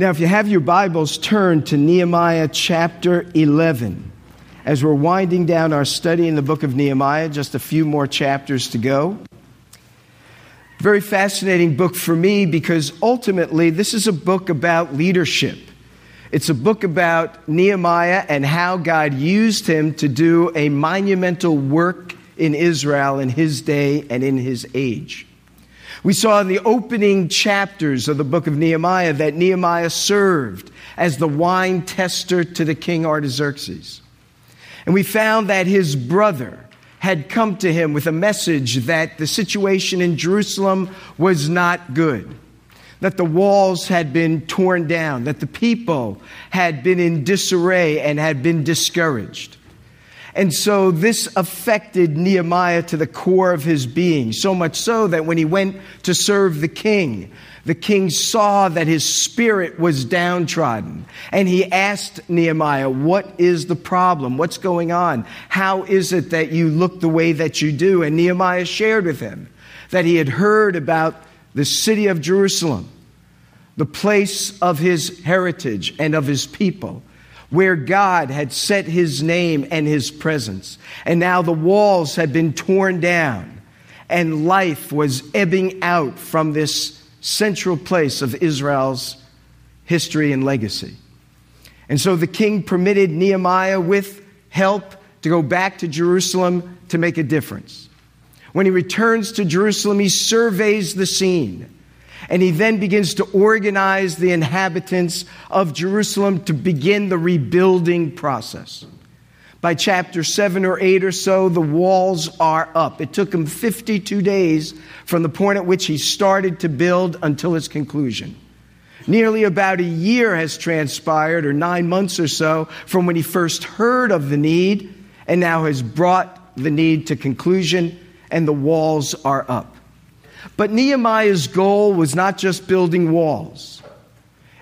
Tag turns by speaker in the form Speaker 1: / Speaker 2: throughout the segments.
Speaker 1: Now, if you have your Bibles, turn to Nehemiah chapter 11. As we're winding down our study in the book of Nehemiah, just a few more chapters to go. Very fascinating book for me because ultimately this is a book about leadership. It's a book about Nehemiah and how God used him to do a monumental work in Israel in his day and in his age. We saw in the opening chapters of the book of Nehemiah that Nehemiah served as the wine tester to the king Artaxerxes. And we found that his brother had come to him with a message that the situation in Jerusalem was not good, that the walls had been torn down, that the people had been in disarray and had been discouraged. And so this affected Nehemiah to the core of his being, so much so that when he went to serve the king, the king saw that his spirit was downtrodden. And he asked Nehemiah, What is the problem? What's going on? How is it that you look the way that you do? And Nehemiah shared with him that he had heard about the city of Jerusalem, the place of his heritage and of his people where God had set his name and his presence. And now the walls had been torn down, and life was ebbing out from this central place of Israel's history and legacy. And so the king permitted Nehemiah, with help, to go back to Jerusalem to make a difference. When he returns to Jerusalem, he surveys the scene and he then begins to organize the inhabitants of Jerusalem to begin the rebuilding process. By chapter 7 or 8 or so, the walls are up. It took him 52 days from the point at which he started to build until its conclusion. Nearly about a year has transpired, or nine months or so, from when he first heard of the need and now has brought the need to conclusion, and the walls are up. But Nehemiah's goal was not just building walls.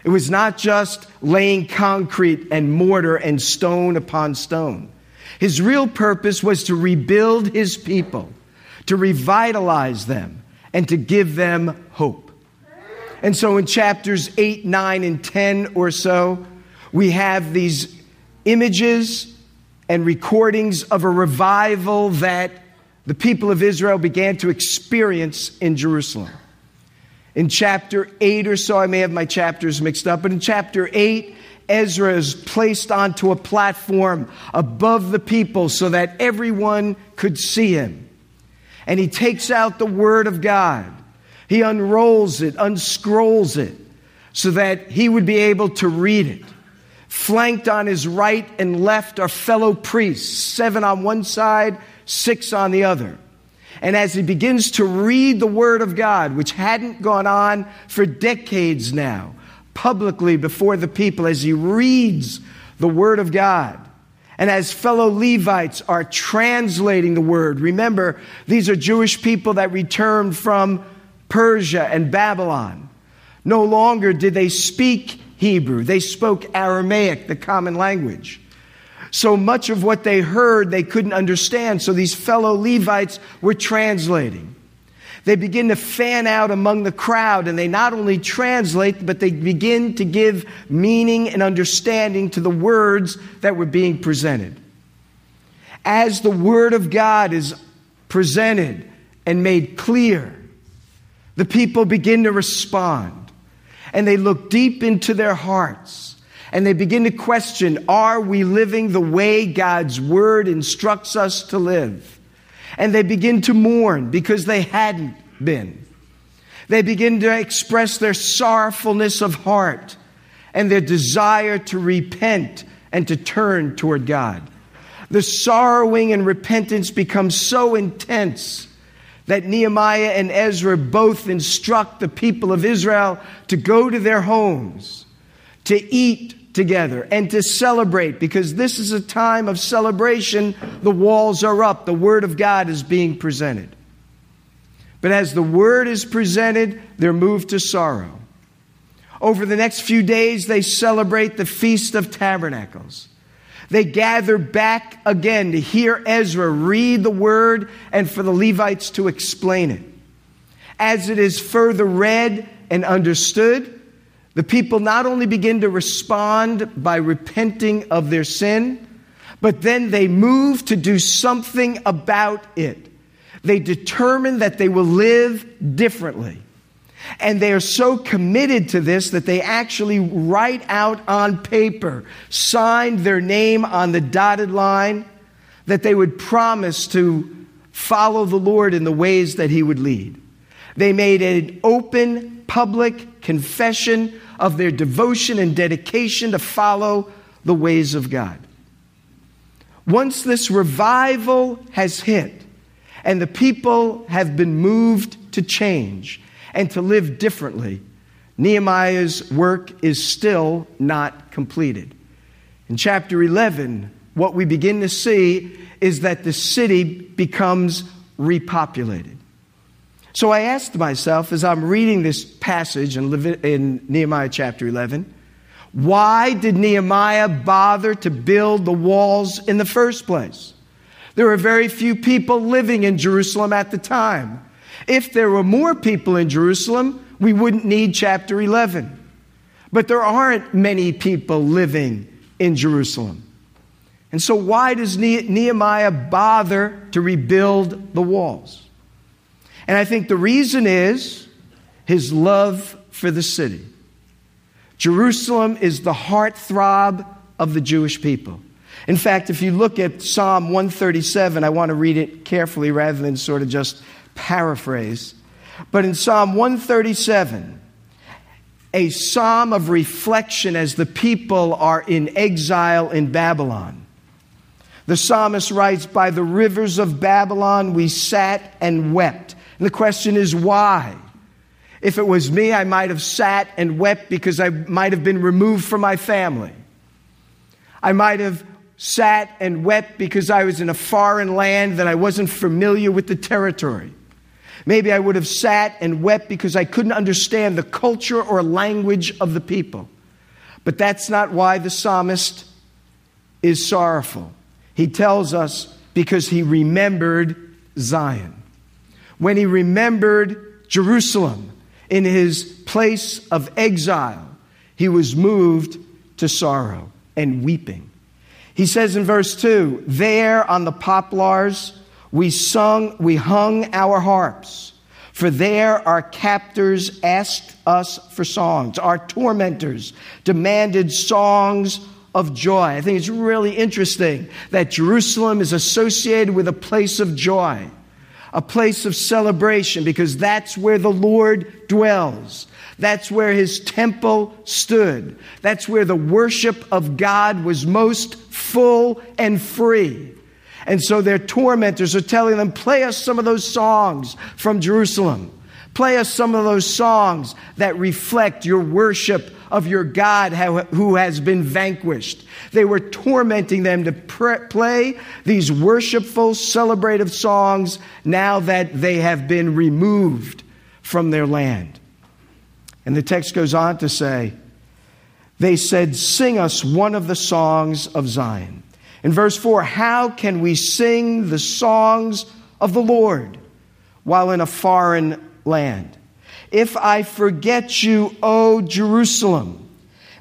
Speaker 1: It was not just laying concrete and mortar and stone upon stone. His real purpose was to rebuild his people, to revitalize them, and to give them hope. And so in chapters 8, 9, and 10 or so, we have these images and recordings of a revival that the people of Israel began to experience in Jerusalem. In chapter 8 or so, I may have my chapters mixed up, but in chapter 8, Ezra is placed onto a platform above the people so that everyone could see him. And he takes out the Word of God. He unrolls it, unscrolls it, so that he would be able to read it. Flanked on his right and left are fellow priests, seven on one side, six on the other. And as he begins to read the Word of God, which hadn't gone on for decades now, publicly before the people, as he reads the Word of God, and as fellow Levites are translating the Word, remember, these are Jewish people that returned from Persia and Babylon. No longer did they speak Hebrew, they spoke Aramaic, the common language. So much of what they heard they couldn't understand, so these fellow Levites were translating. They begin to fan out among the crowd, and they not only translate, but they begin to give meaning and understanding to the words that were being presented. As the Word of God is presented and made clear, the people begin to respond, and they look deep into their hearts and they begin to question are we living the way God's word instructs us to live? And they begin to mourn because they hadn't been. They begin to express their sorrowfulness of heart and their desire to repent and to turn toward God. The sorrowing and repentance become so intense that Nehemiah and Ezra both instruct the people of Israel to go to their homes, to eat together and to celebrate because this is a time of celebration. The walls are up, the Word of God is being presented. But as the Word is presented, they're moved to sorrow. Over the next few days, they celebrate the Feast of Tabernacles. They gather back again to hear Ezra read the Word and for the Levites to explain it. As it is further read and understood, the people not only begin to respond by repenting of their sin, but then they move to do something about it. They determine that they will live differently. And they are so committed to this that they actually write out on paper, sign their name on the dotted line, that they would promise to follow the Lord in the ways that He would lead. They made an open, public confession of their devotion and dedication to follow the ways of God. Once this revival has hit and the people have been moved to change and to live differently, Nehemiah's work is still not completed. In chapter 11, what we begin to see is that the city becomes repopulated. So I asked myself as I'm reading this passage in, Levit- in Nehemiah chapter 11, why did Nehemiah bother to build the walls in the first place? There were very few people living in Jerusalem at the time. If there were more people in Jerusalem, we wouldn't need chapter 11. But there aren't many people living in Jerusalem. And so, why does Nehemiah bother to rebuild the walls? And I think the reason is his love for the city. Jerusalem is the heartthrob of the Jewish people. In fact, if you look at Psalm 137, I want to read it carefully rather than sort of just paraphrase. But in Psalm 137, a psalm of reflection as the people are in exile in Babylon. The psalmist writes, By the rivers of Babylon we sat and wept. And the question is, why? If it was me, I might have sat and wept because I might have been removed from my family. I might have sat and wept because I was in a foreign land that I wasn't familiar with the territory. Maybe I would have sat and wept because I couldn't understand the culture or language of the people. But that's not why the psalmist is sorrowful. He tells us because he remembered Zion. When he remembered Jerusalem, in his place of exile, he was moved to sorrow and weeping. He says in verse 2 There on the poplars we sung, we hung our harps. For there our captors asked us for songs. Our tormentors demanded songs of joy. I think it's really interesting that Jerusalem is associated with a place of joy a place of celebration because that's where the Lord dwells. That's where his temple stood. That's where the worship of God was most full and free. And so their tormentors are telling them, play us some of those songs from Jerusalem. Play us some of those songs that reflect your worship of your God who has been vanquished. They were tormenting them to play these worshipful, celebrative songs now that they have been removed from their land. And the text goes on to say, They said, Sing us one of the songs of Zion. In verse 4, how can we sing the songs of the Lord while in a foreign land? If I forget you, O Jerusalem,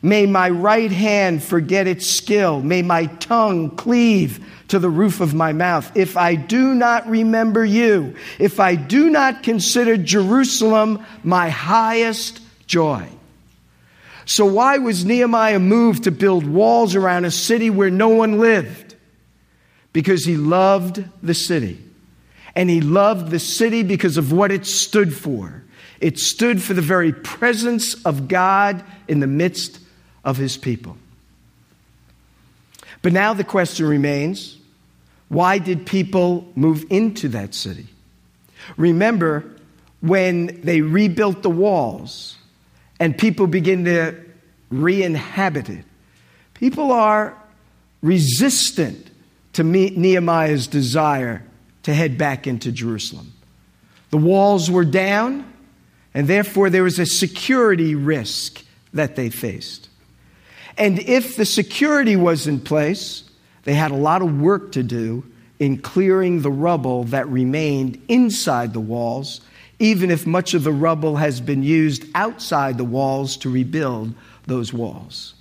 Speaker 1: may my right hand forget its skill, may my tongue cleave to the roof of my mouth. If I do not remember you, if I do not consider Jerusalem my highest joy. So, why was Nehemiah moved to build walls around a city where no one lived? Because he loved the city. And he loved the city because of what it stood for. It stood for the very presence of God in the midst of his people. But now the question remains why did people move into that city? Remember when they rebuilt the walls and people begin to re inhabit it. People are resistant to Nehemiah's desire to head back into Jerusalem. The walls were down, and therefore there was a security risk that they faced. And if the security was in place, they had a lot of work to do in clearing the rubble that remained inside the walls even if much of the rubble has been used outside the walls to rebuild those walls.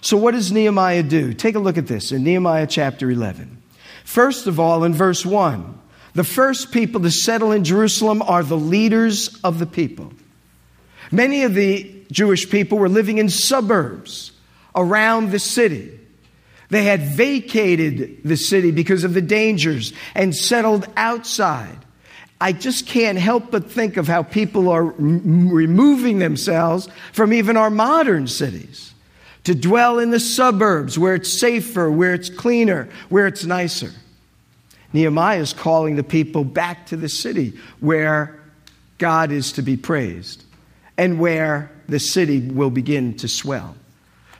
Speaker 1: So, what does Nehemiah do? Take a look at this in Nehemiah chapter 11. First of all, in verse 1, the first people to settle in Jerusalem are the leaders of the people. Many of the Jewish people were living in suburbs around the city. They had vacated the city because of the dangers and settled outside. I just can't help but think of how people are removing themselves from even our modern cities to dwell in the suburbs where it's safer, where it's cleaner, where it's nicer. Nehemiah is calling the people back to the city where God is to be praised and where the city will begin to swell.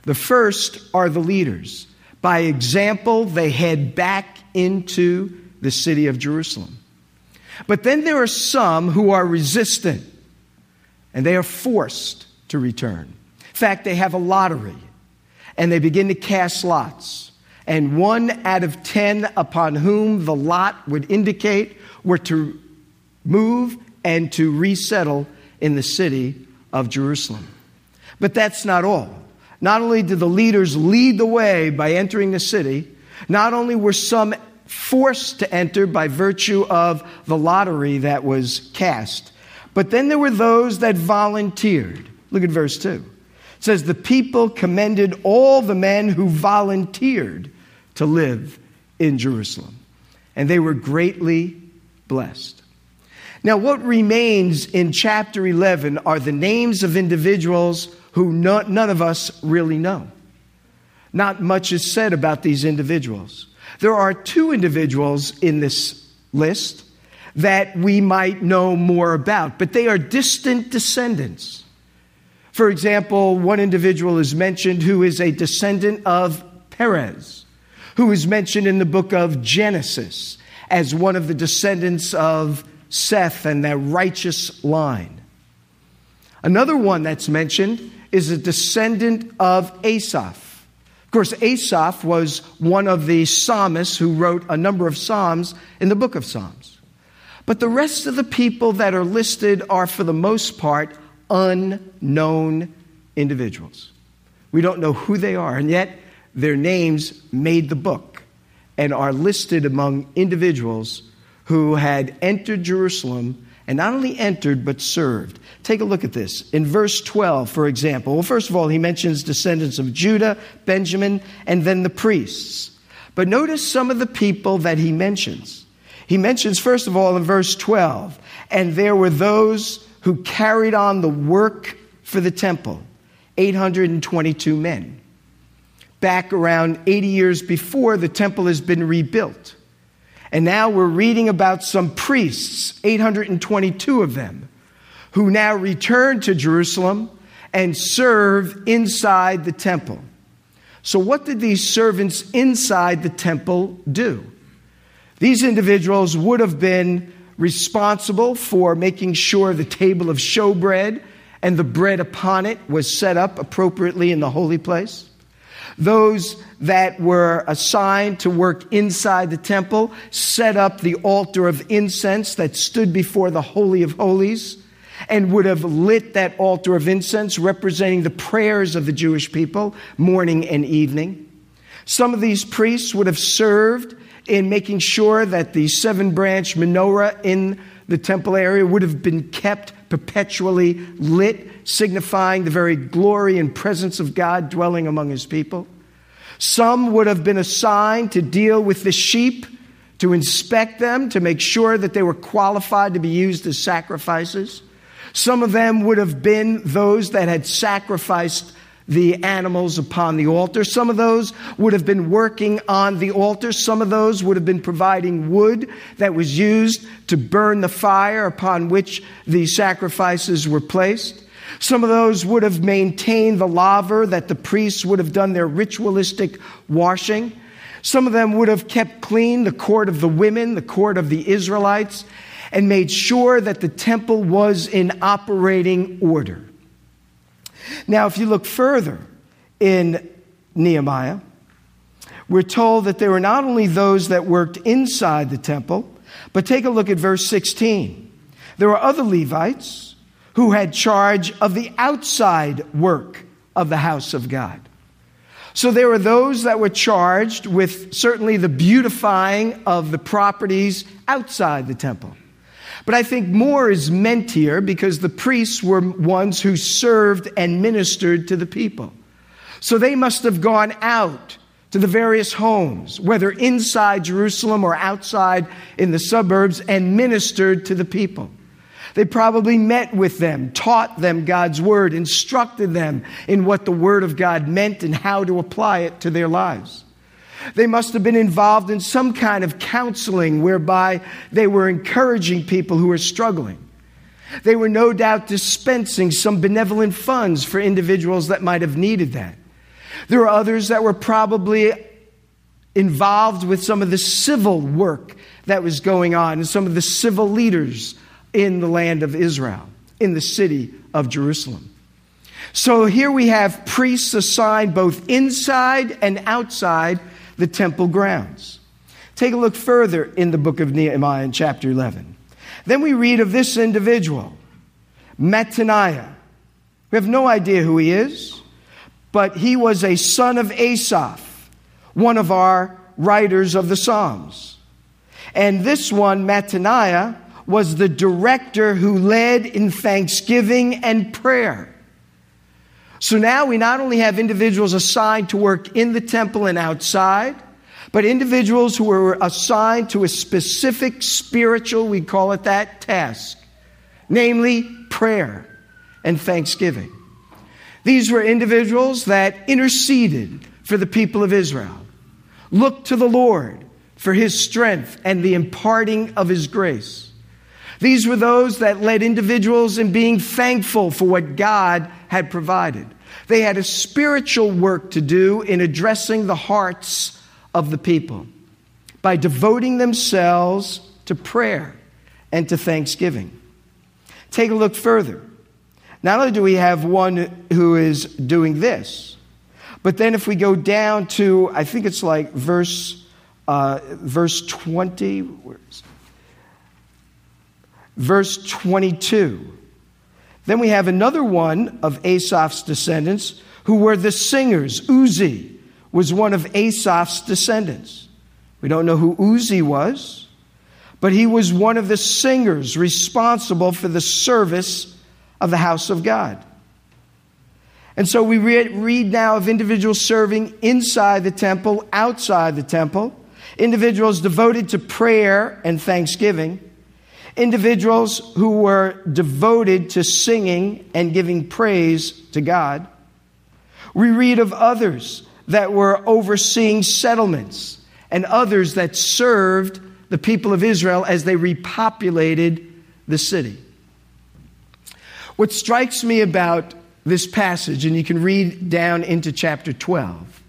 Speaker 1: The first are the leaders. By example, they head back into the city of Jerusalem. But then there are some who are resistant and they are forced to return. In fact, they have a lottery and they begin to cast lots. And one out of ten upon whom the lot would indicate were to move and to resettle in the city of Jerusalem. But that's not all. Not only did the leaders lead the way by entering the city, not only were some forced to enter by virtue of the lottery that was cast, but then there were those that volunteered. Look at verse 2. It says, The people commended all the men who volunteered to live in Jerusalem, and they were greatly blessed. Now, what remains in chapter 11 are the names of individuals who none of us really know. Not much is said about these individuals. There are two individuals in this list that we might know more about, but they are distant descendants. For example, one individual is mentioned who is a descendant of Perez, who is mentioned in the book of Genesis as one of the descendants of Seth and their righteous line. Another one that's mentioned is a descendant of Asaph. Of course, Asaph was one of the psalmists who wrote a number of psalms in the book of Psalms. But the rest of the people that are listed are, for the most part, unknown individuals. We don't know who they are, and yet their names made the book and are listed among individuals who had entered Jerusalem and not only entered, but served. Take a look at this. In verse 12, for example, well, first of all, he mentions descendants of Judah, Benjamin, and then the priests. But notice some of the people that he mentions. He mentions, first of all, in verse 12, and there were those who carried on the work for the temple 822 men. Back around 80 years before, the temple has been rebuilt. And now we're reading about some priests, 822 of them, who now return to Jerusalem and serve inside the temple. So, what did these servants inside the temple do? These individuals would have been responsible for making sure the table of showbread and the bread upon it was set up appropriately in the holy place. Those that were assigned to work inside the temple set up the altar of incense that stood before the Holy of Holies and would have lit that altar of incense representing the prayers of the Jewish people morning and evening. Some of these priests would have served in making sure that the seven branch menorah in the temple area would have been kept perpetually lit, signifying the very glory and presence of God dwelling among his people. Some would have been assigned to deal with the sheep, to inspect them, to make sure that they were qualified to be used as sacrifices. Some of them would have been those that had sacrificed the animals upon the altar. Some of those would have been working on the altar. Some of those would have been providing wood that was used to burn the fire upon which the sacrifices were placed. Some of those would have maintained the laver that the priests would have done their ritualistic washing. Some of them would have kept clean the court of the women, the court of the Israelites, and made sure that the temple was in operating order. Now, if you look further in Nehemiah, we're told that there were not only those that worked inside the temple, but take a look at verse 16. There were other Levites who had charge of the outside work of the house of God. So there were those that were charged with certainly the beautifying of the properties outside the temple. But I think more is meant here because the priests were ones who served and ministered to the people. So they must have gone out to the various homes, whether inside Jerusalem or outside in the suburbs, and ministered to the people. They probably met with them, taught them God's word, instructed them in what the word of God meant and how to apply it to their lives. They must have been involved in some kind of counseling whereby they were encouraging people who were struggling. They were no doubt dispensing some benevolent funds for individuals that might have needed that. There were others that were probably involved with some of the civil work that was going on and some of the civil leaders in the land of Israel, in the city of Jerusalem. So here we have priests assigned both inside and outside the temple grounds. Take a look further in the book of Nehemiah in chapter 11. Then we read of this individual, Mattaniah. We have no idea who he is, but he was a son of Asaph, one of our writers of the Psalms. And this one, Mattaniah, was the director who led in thanksgiving and prayer. So now we not only have individuals assigned to work in the temple and outside, but individuals who were assigned to a specific spiritual, we call it that, task, namely prayer and thanksgiving. These were individuals that interceded for the people of Israel, looked to the Lord for his strength and the imparting of his grace. These were those that led individuals in being thankful for what God had provided. They had a spiritual work to do in addressing the hearts of the people by devoting themselves to prayer and to thanksgiving. Take a look further. Not only do we have one who is doing this, but then if we go down to, I think it's like verse, uh, verse 20, verse 22. Then we have another one of Asaph's descendants who were the singers. Uzzi was one of Asaph's descendants. We don't know who Uzzi was, but he was one of the singers responsible for the service of the house of God. And so we read, read now of individuals serving inside the temple, outside the temple, individuals devoted to prayer and thanksgiving individuals who were devoted to singing and giving praise to God. We read of others that were overseeing settlements and others that served the people of Israel as they repopulated the city. What strikes me about this passage, and you can read down into chapter 12,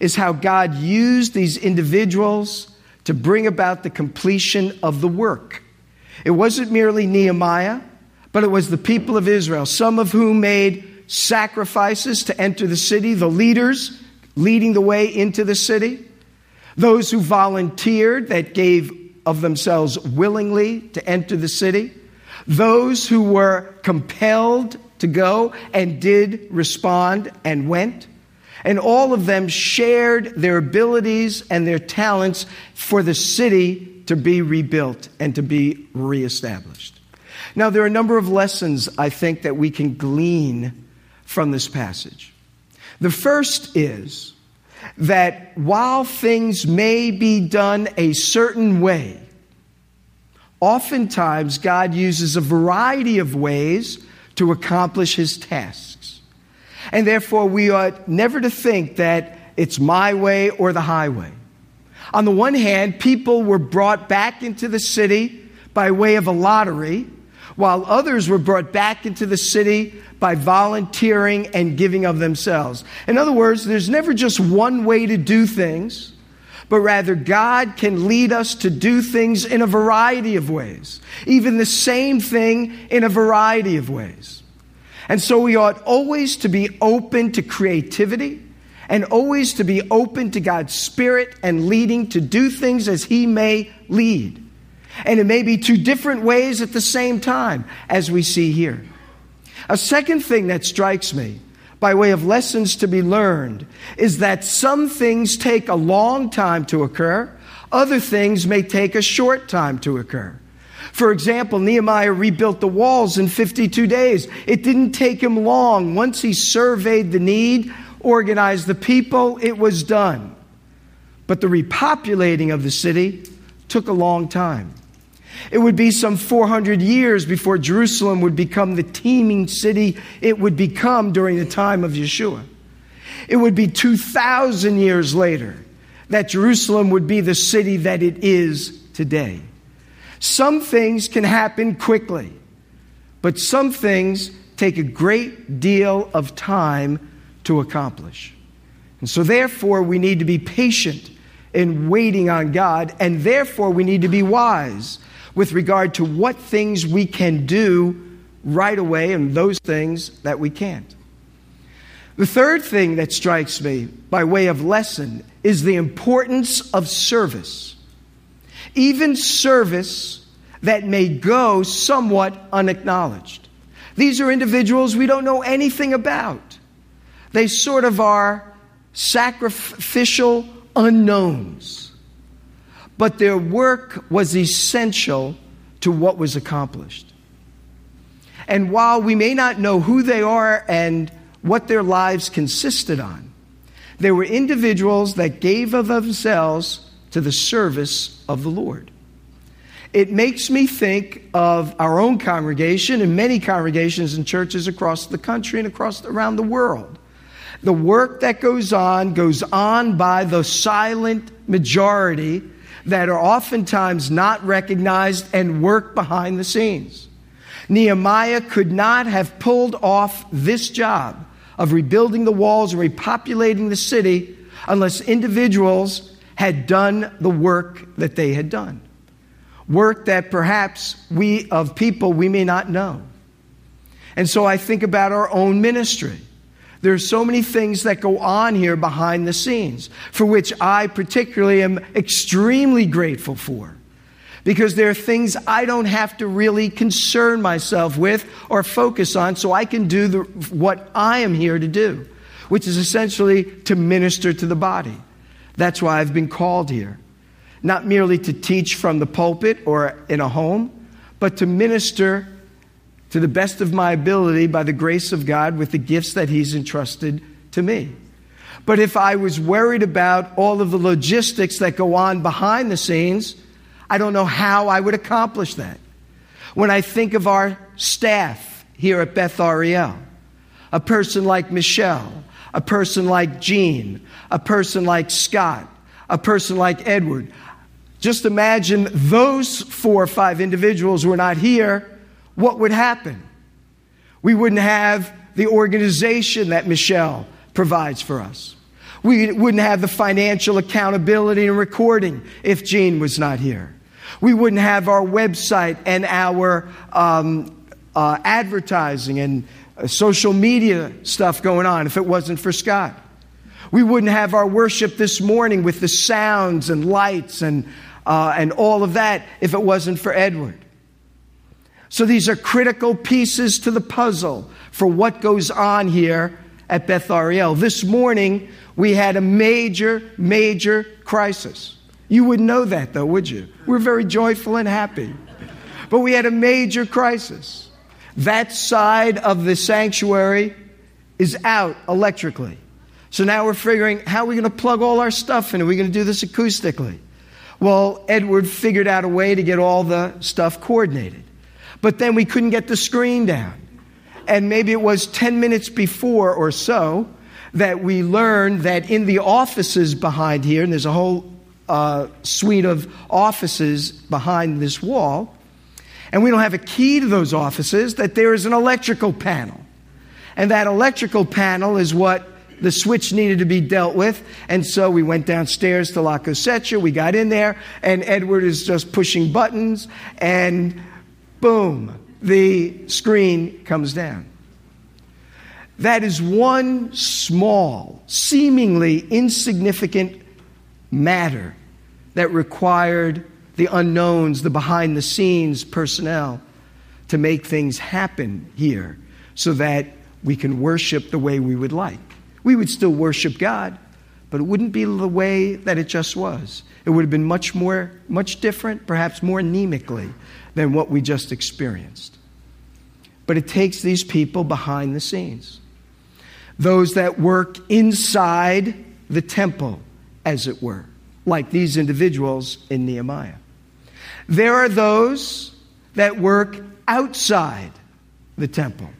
Speaker 1: is how God used these individuals to bring about the completion of the work. It wasn't merely Nehemiah, but it was the people of Israel, some of whom made sacrifices to enter the city, the leaders leading the way into the city, those who volunteered that gave of themselves willingly to enter the city, those who were compelled to go and did respond and went. And all of them shared their abilities and their talents for the city to be rebuilt and to be reestablished. Now, there are a number of lessons I think that we can glean from this passage. The first is that while things may be done a certain way, oftentimes God uses a variety of ways to accomplish his tasks. And therefore, we ought never to think that it's my way or the highway. On the one hand, people were brought back into the city by way of a lottery, while others were brought back into the city by volunteering and giving of themselves. In other words, there's never just one way to do things, but rather God can lead us to do things in a variety of ways, even the same thing in a variety of ways. And so we ought always to be open to creativity and always to be open to God's Spirit and leading to do things as He may lead. And it may be two different ways at the same time, as we see here. A second thing that strikes me, by way of lessons to be learned, is that some things take a long time to occur, other things may take a short time to occur. For example, Nehemiah rebuilt the walls in 52 days. It didn't take him long. Once he surveyed the need, organized the people, it was done. But the repopulating of the city took a long time. It would be some 400 years before Jerusalem would become the teeming city it would become during the time of Yeshua. It would be 2,000 years later that Jerusalem would be the city that it is today. Some things can happen quickly, but some things take a great deal of time to accomplish. And so, therefore, we need to be patient in waiting on God, and therefore, we need to be wise with regard to what things we can do right away and those things that we can't. The third thing that strikes me by way of lesson is the importance of service. Even service that may go somewhat unacknowledged. These are individuals we don't know anything about. They sort of are sacrificial unknowns. But their work was essential to what was accomplished. And while we may not know who they are and what their lives consisted on, there were individuals that gave of themselves to the service of the Lord. It makes me think of our own congregation and many congregations and churches across the country and across around the world. The work that goes on goes on by the silent majority that are oftentimes not recognized and work behind the scenes. Nehemiah could not have pulled off this job of rebuilding the walls and repopulating the city unless individuals had done the work that they had done work that perhaps we, of people, we may not know. And so I think about our own ministry. There's so many things that go on here behind the scenes, for which I particularly am extremely grateful for. Because there are things I don't have to really concern myself with or focus on, so I can do the, what I am here to do, which is essentially to minister to the body. That's why I've been called here not merely to teach from the pulpit or in a home, but to minister to the best of my ability by the grace of God with the gifts that He's entrusted to me. But if I was worried about all of the logistics that go on behind the scenes, I don't know how I would accomplish that. When I think of our staff here at Beth Ariel, a person like Michelle, a person like Jean, a person like Scott, a person like Edward, just imagine those four or five individuals were not here, what would happen? We wouldn't have the organization that Michelle provides for us. We wouldn't have the financial accountability and recording if Jean was not here. We wouldn't have our website and our um, uh, advertising and uh, social media stuff going on if it wasn't for Scott. We wouldn't have our worship this morning with the sounds and lights and uh, and all of that if it wasn't for Edward. So these are critical pieces to the puzzle for what goes on here at Beth Ariel. This morning, we had a major, major crisis. You wouldn't know that, though, would you? We're very joyful and happy. But we had a major crisis. That side of the sanctuary is out electrically. So now we're figuring how are we going to plug all our stuff in? Are we going to do this acoustically? Well, Edward figured out a way to get all the stuff coordinated. But then we couldn't get the screen down. And maybe it was 10 minutes before or so that we learned that in the offices behind here, and there's a whole uh, suite of offices behind this wall, and we don't have a key to those offices, that there is an electrical panel. And that electrical panel is what the switch needed to be dealt with. And so we went downstairs to La Cosecha. We got in there, and Edward is just pushing buttons, and boom, the screen comes down. That is one small, seemingly insignificant matter that required the unknowns, the behind the scenes personnel to make things happen here so that we can worship the way we would like. We would still worship God, but it wouldn't be the way that it just was. It would have been much more, much different, perhaps more anemically than what we just experienced. But it takes these people behind the scenes, those that work inside the temple, as it were, like these individuals in Nehemiah. There are those that work outside the temple,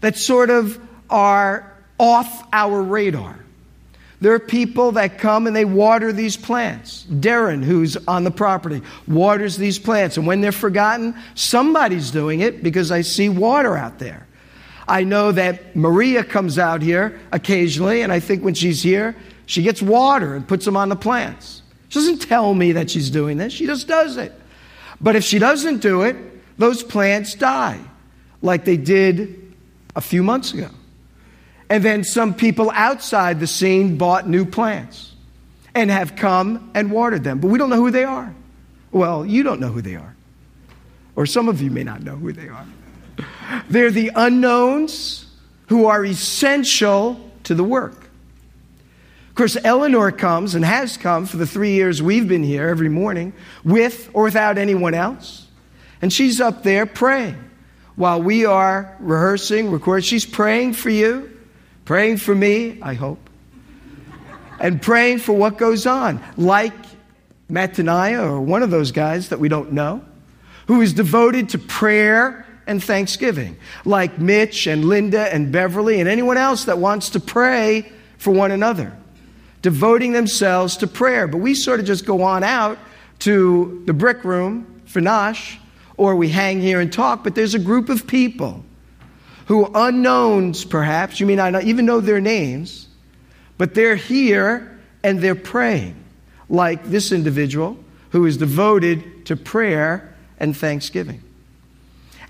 Speaker 1: that sort of are off our radar. There are people that come and they water these plants. Darren, who's on the property, waters these plants. And when they're forgotten, somebody's doing it because I see water out there. I know that Maria comes out here occasionally, and I think when she's here, she gets water and puts them on the plants. She doesn't tell me that she's doing this, she just does it. But if she doesn't do it, those plants die, like they did a few months ago. And then some people outside the scene bought new plants and have come and watered them. But we don't know who they are. Well, you don't know who they are. Or some of you may not know who they are. They're the unknowns who are essential to the work. Of course, Eleanor comes and has come for the three years we've been here every morning with or without anyone else. And she's up there praying while we are rehearsing, recording. She's praying for you praying for me, I hope, and praying for what goes on, like Mattaniah or one of those guys that we don't know, who is devoted to prayer and thanksgiving, like Mitch and Linda and Beverly and anyone else that wants to pray for one another, devoting themselves to prayer. But we sort of just go on out to the brick room for Nosh, or we hang here and talk, but there's a group of people who unknowns perhaps, you may not even know their names, but they're here and they're praying, like this individual who is devoted to prayer and thanksgiving.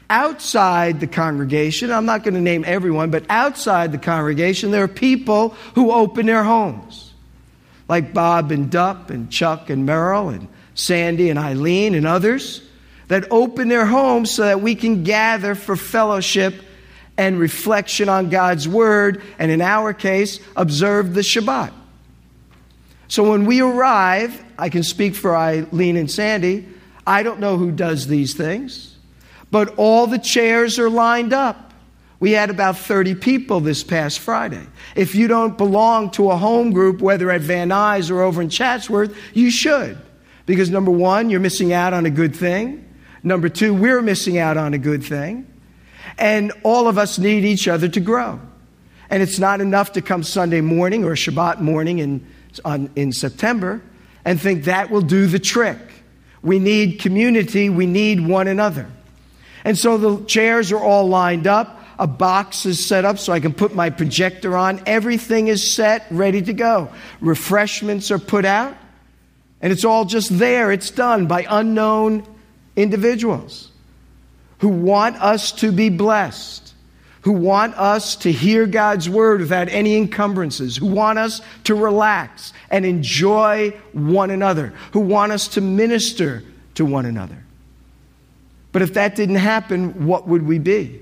Speaker 1: Outside the congregation, I'm not going to name everyone, but outside the congregation, there are people who open their homes, like Bob and Dup and Chuck and Merrill and Sandy and Eileen and others that open their homes so that we can gather for fellowship and reflection on God's Word, and in our case, observe the Shabbat. So when we arrive, I can speak for Eileen and Sandy. I don't know who does these things, but all the chairs are lined up. We had about 30 people this past Friday. If you don't belong to a home group, whether at Van Nuys or over in Chatsworth, you should. Because number one, you're missing out on a good thing. Number two, we're missing out on a good thing. And all of us need each other to grow. And it's not enough to come Sunday morning or Shabbat morning in, on, in September and think that will do the trick. We need community, we need one another. And so the chairs are all lined up. A box is set up so I can put my projector on. Everything is set, ready to go. Refreshments are put out, and it's all just there. It's done by unknown individuals who want us to be blessed, who want us to hear God's word without any encumbrances, who want us to relax and enjoy one another, who want us to minister to one another. But if that didn't happen, what would we be?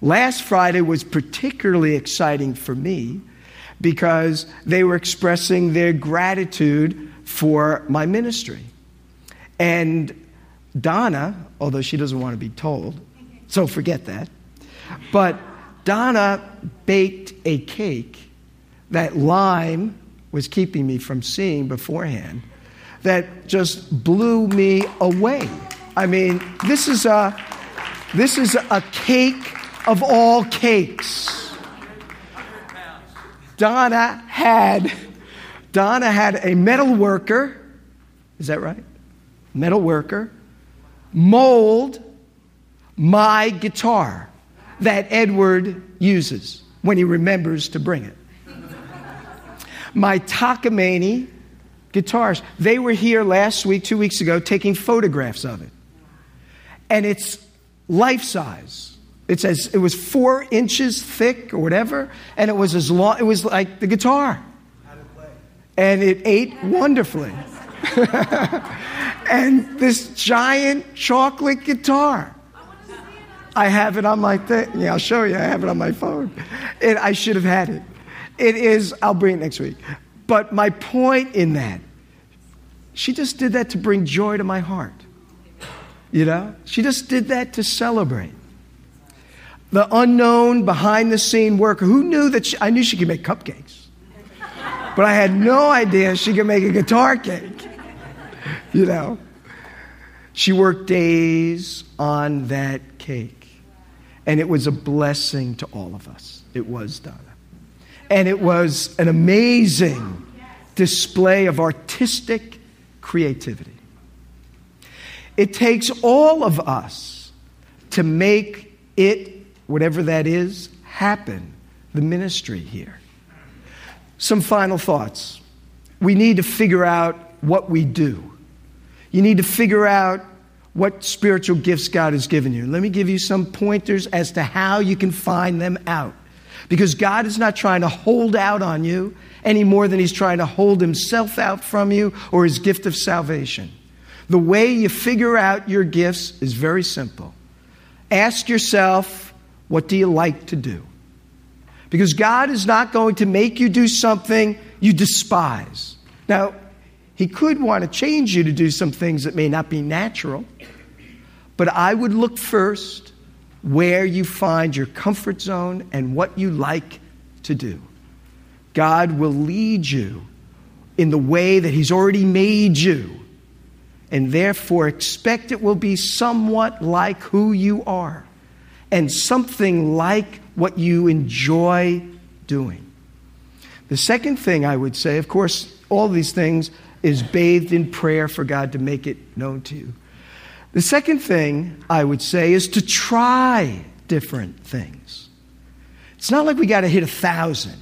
Speaker 1: Last Friday was particularly exciting for me because they were expressing their gratitude for my ministry. And Donna, although she doesn't want to be told, so forget that. But Donna baked a cake that Lime was keeping me from seeing beforehand that just blew me away. I mean, this is a this is a cake of all cakes. Donna had Donna had a metal worker, is that right? Metal worker mold my guitar that Edward uses when he remembers to bring it. My Takamine guitars, they were here last week, two weeks ago, taking photographs of it. And it's life size. It says it was four inches thick or whatever, and it was as long, it was like the guitar. And it ate wonderfully. and this giant chocolate guitar. I have it on my thing. Yeah, I'll show you. I have it on my phone. And I should have had it. It is, I'll bring it next week. But my point in that, she just did that to bring joy to my heart. You know? She just did that to celebrate. The unknown behind the scene worker who knew that she, I knew she could make cupcakes. But I had no idea she could make a guitar cake. You know? She worked days on that cake. And it was a blessing to all of us. It was, Donna. And it was an amazing display of artistic creativity. It takes all of us to make it, whatever that is, happen, the ministry here. Some final thoughts. We need to figure out what we do. You need to figure out what spiritual gifts God has given you. Let me give you some pointers as to how you can find them out. Because God is not trying to hold out on you any more than He's trying to hold Himself out from you or His gift of salvation. The way you figure out your gifts is very simple. Ask yourself, what do you like to do? Because God is not going to make you do something you despise. Now, He could want to change you to do some things that may not be natural, but I would look first where you find your comfort zone and what you like to do. God will lead you in the way that He's already made you and therefore expect it will be somewhat like who you are and something like what you enjoy doing. The second thing I would say, of course, all these things is bathed in prayer for God to make it known to you. The second thing I would say is to try different things. It's not like we got to hit a thousand,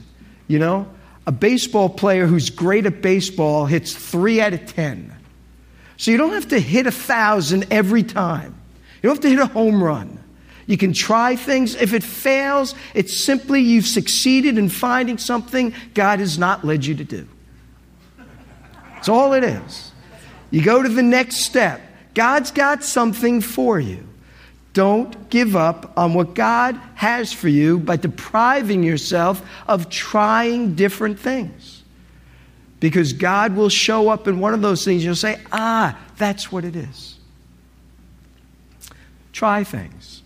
Speaker 1: you know? A baseball player who's great at baseball hits three out of ten. So you don't have to hit a thousand every time. You don't have to hit a home run. You can try things. If it fails, it's simply you've succeeded in finding something God has not led you to do. That's all it is. You go to the next step. God's got something for you. Don't give up on what God has for you by depriving yourself of trying different things. Because God will show up in one of those things. You'll say, ah, that's what it is. Try things.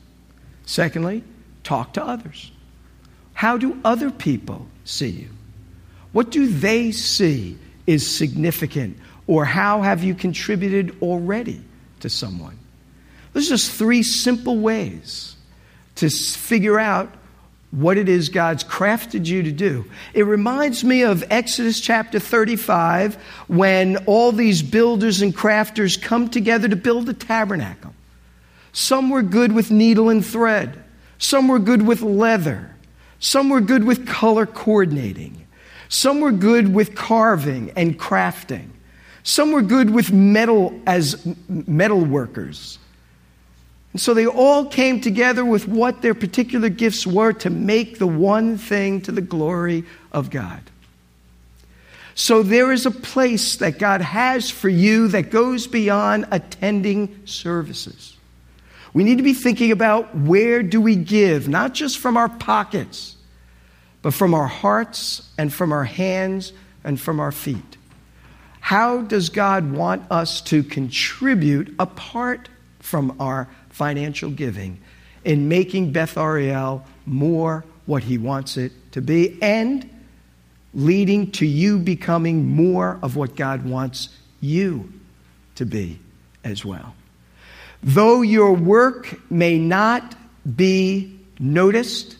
Speaker 1: Secondly, talk to others. How do other people see you? What do they see is significant? Or how have you contributed already to someone? There's just three simple ways to figure out what it is God's crafted you to do. It reminds me of Exodus chapter 35 when all these builders and crafters come together to build a tabernacle. Some were good with needle and thread, some were good with leather, some were good with color coordinating, some were good with carving and crafting, some were good with metal as metal workers. And so they all came together with what their particular gifts were to make the one thing to the glory of God. So there is a place that God has for you that goes beyond attending services. We need to be thinking about where do we give, not just from our pockets, but from our hearts and from our hands and from our feet. How does God want us to contribute apart from our financial giving in making Beth Ariel more what he wants it to be and leading to you becoming more of what God wants you to be as well. Though your work may not be noticed,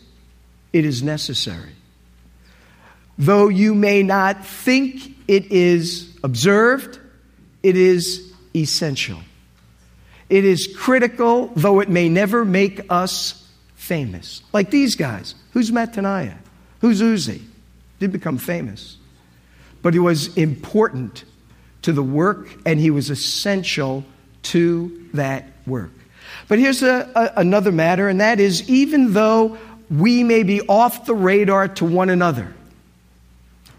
Speaker 1: it is necessary. Though you may not think it is observed, it is essential. It is critical, though it may never make us famous. Like these guys. Who's Mattaniah? Who's Uzzi? Did become famous. But he was important to the work and he was essential to that work. But here's a, a, another matter, and that is even though we may be off the radar to one another,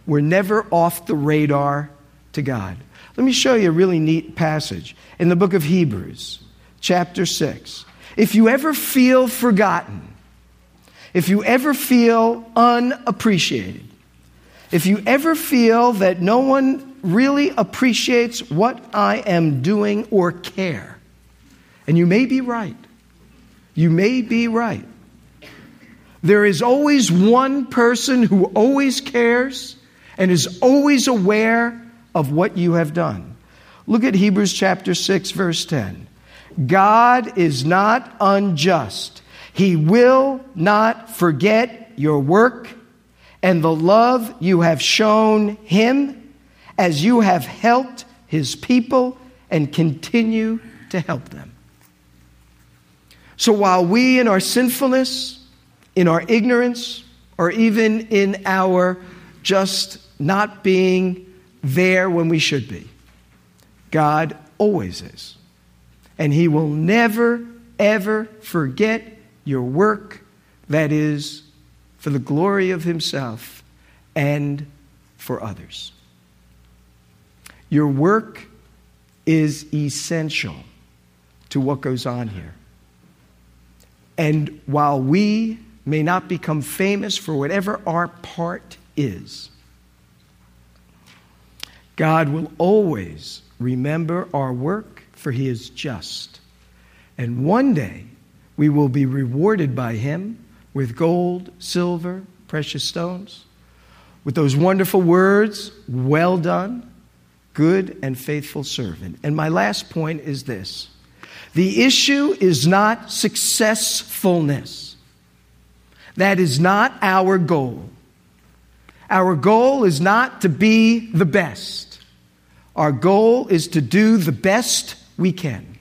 Speaker 1: we're never off the radar to God. Let me show you a really neat passage in the book of Hebrews, chapter 6. If you ever feel forgotten, if you ever feel unappreciated, if you ever feel that no one really appreciates what I am doing or care, and you may be right, you may be right. There is always one person who always cares and is always aware of what you have done. Look at Hebrews chapter 6, verse 10. God is not unjust. He will not forget your work and the love you have shown him as you have helped his people and continue to help them. So while we, in our sinfulness, in our ignorance, or even in our just not being there when we should be, God always is. And He will never, ever forget your work that is for the glory of Himself and for others. Your work is essential to what goes on here. And while we may not become famous for whatever our part is, God will always remember our work, for He is just. And one day we will be rewarded by Him with gold, silver, precious stones, with those wonderful words, well done, good and faithful servant. And my last point is this the issue is not successfulness, that is not our goal. Our goal is not to be the best. Our goal is to do the best we can.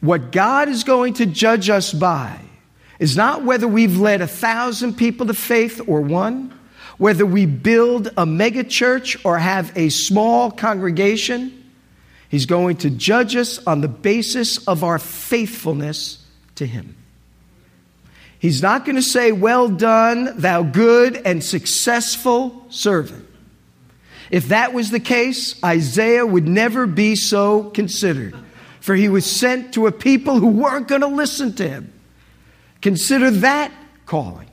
Speaker 1: What God is going to judge us by is not whether we've led a thousand people to faith or one, whether we build a megachurch or have a small congregation. He's going to judge us on the basis of our faithfulness to Him. He's not going to say, Well done, thou good and successful servant. If that was the case, Isaiah would never be so considered, for he was sent to a people who weren't going to listen to him. Consider that calling.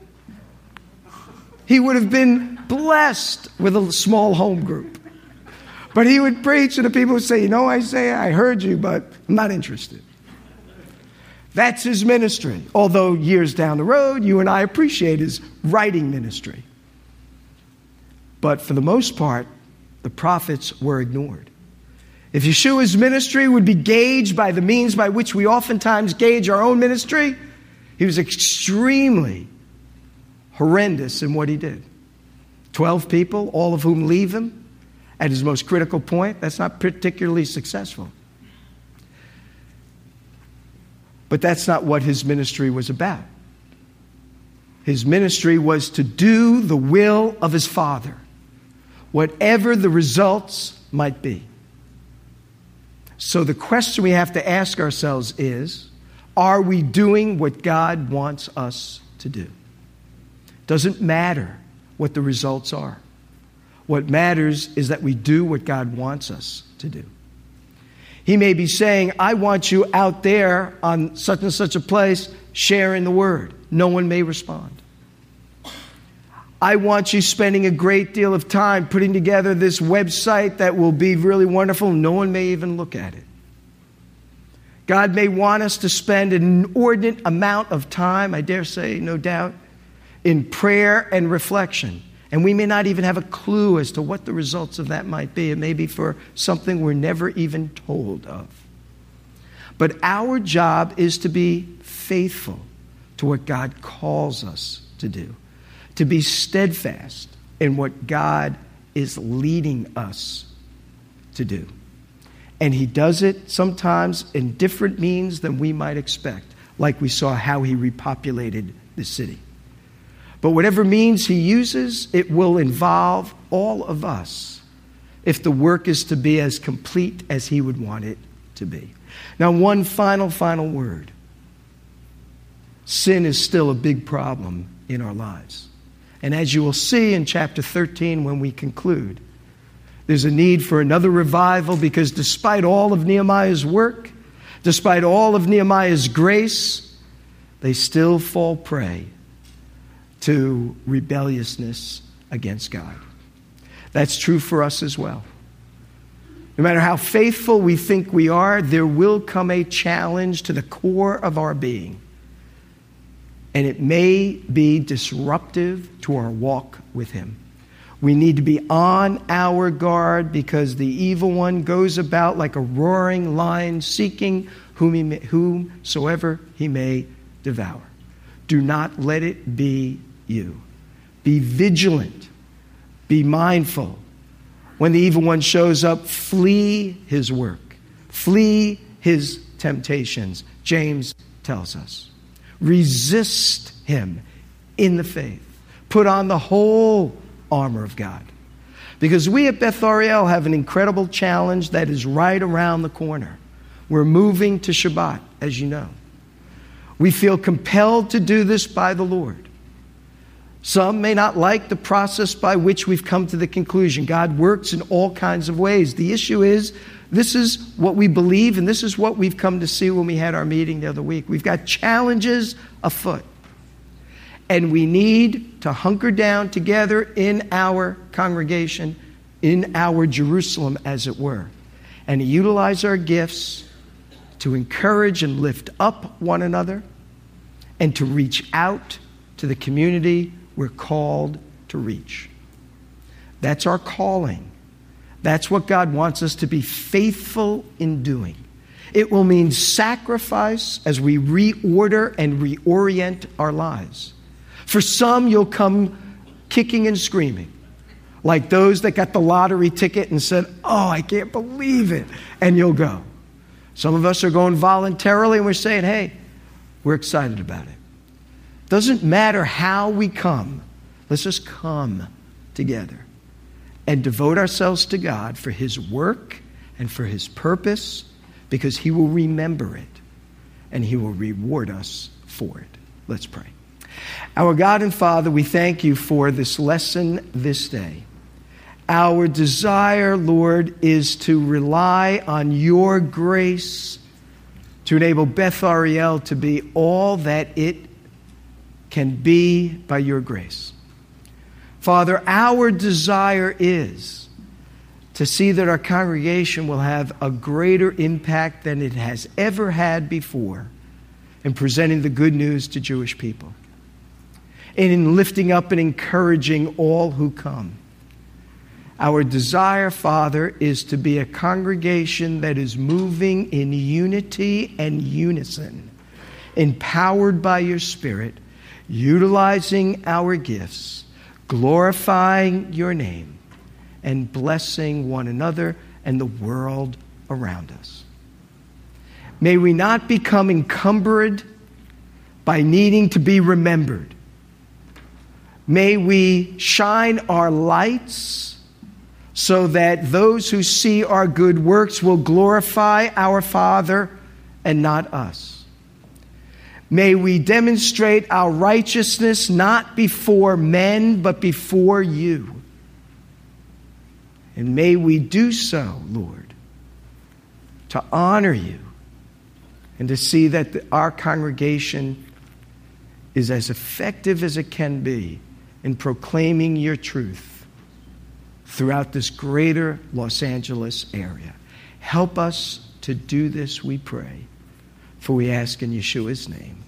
Speaker 1: He would have been blessed with a small home group. But he would preach, and the people would say, You know, Isaiah, I heard you, but I'm not interested. That's his ministry. Although years down the road, you and I appreciate his writing ministry. But for the most part, the prophets were ignored. If Yeshua's ministry would be gauged by the means by which we oftentimes gauge our own ministry, he was extremely horrendous in what he did. Twelve people, all of whom leave him at his most critical point, that's not particularly successful. But that's not what his ministry was about. His ministry was to do the will of his Father, whatever the results might be. So the question we have to ask ourselves is are we doing what God wants us to do? Doesn't matter what the results are. What matters is that we do what God wants us to do. He may be saying, I want you out there on such and such a place sharing the word. No one may respond. I want you spending a great deal of time putting together this website that will be really wonderful. No one may even look at it. God may want us to spend an inordinate amount of time, I dare say, no doubt, in prayer and reflection. And we may not even have a clue as to what the results of that might be. It may be for something we're never even told of. But our job is to be faithful to what God calls us to do, to be steadfast in what God is leading us to do. And He does it sometimes in different means than we might expect, like we saw how He repopulated the city. But whatever means he uses, it will involve all of us if the work is to be as complete as he would want it to be. Now, one final, final word sin is still a big problem in our lives. And as you will see in chapter 13 when we conclude, There's a need for another revival because despite all of Nehemiah's work, despite all of Nehemiah's grace, they still fall prey to rebelliousness against God. That's true for us as well. No matter how faithful we think we are, there will come a challenge to the core of our being. And it may be disruptive to our walk with Him. We need to be on our guard because the evil one goes about like a roaring lion seeking whom he may, whomsoever he may devour. Do not let it be you. Be vigilant. Be mindful. When the evil one shows up, flee his work, flee his temptations. James tells us. Resist him in the faith. Put on the whole armor of God. Because we at Beth Ariel have an incredible challenge that is right around the corner. We're moving to Shabbat, as you know. We feel compelled to do this by the Lord. Some may not like the process by which we've come to the conclusion. God works in all kinds of ways. The issue is this is what we believe, and this is what we've come to see when we had our meeting the other week. We've got challenges afoot. And we need to hunker down together in our congregation, in our Jerusalem, as it were, and utilize our gifts to encourage and lift up one another and to reach out to the community we're called to reach. That's our calling. That's what God wants us to be faithful in doing. It will mean sacrifice as we reorder and reorient our lives. For some, you'll come kicking and screaming, like those that got the lottery ticket and said, Oh, I can't believe it. And you'll go. Some of us are going voluntarily and we're saying, Hey, we're excited about it. Doesn't matter how we come, let's just come together and devote ourselves to God for His work and for His purpose because He will remember it and He will reward us for it. Let's pray. Our God and Father, we thank you for this lesson this day. Our desire, Lord, is to rely on your grace to enable Beth Ariel to be all that it can be by your grace. Father, our desire is to see that our congregation will have a greater impact than it has ever had before in presenting the good news to Jewish people and in lifting up and encouraging all who come. Our desire, Father, is to be a congregation that is moving in unity and unison, empowered by your Spirit, utilizing our gifts, glorifying your name, and blessing one another and the world around us. May we not become encumbered by needing to be remembered May we shine our lights so that those who see our good works will glorify our Father and not us. May we demonstrate our righteousness not before men, but before you. And may we do so, Lord, to honor you and to see that our congregation is as effective as it can be in proclaiming your truth throughout this greater Los Angeles area. Help us to do this, we pray. For we ask in Yeshua's name.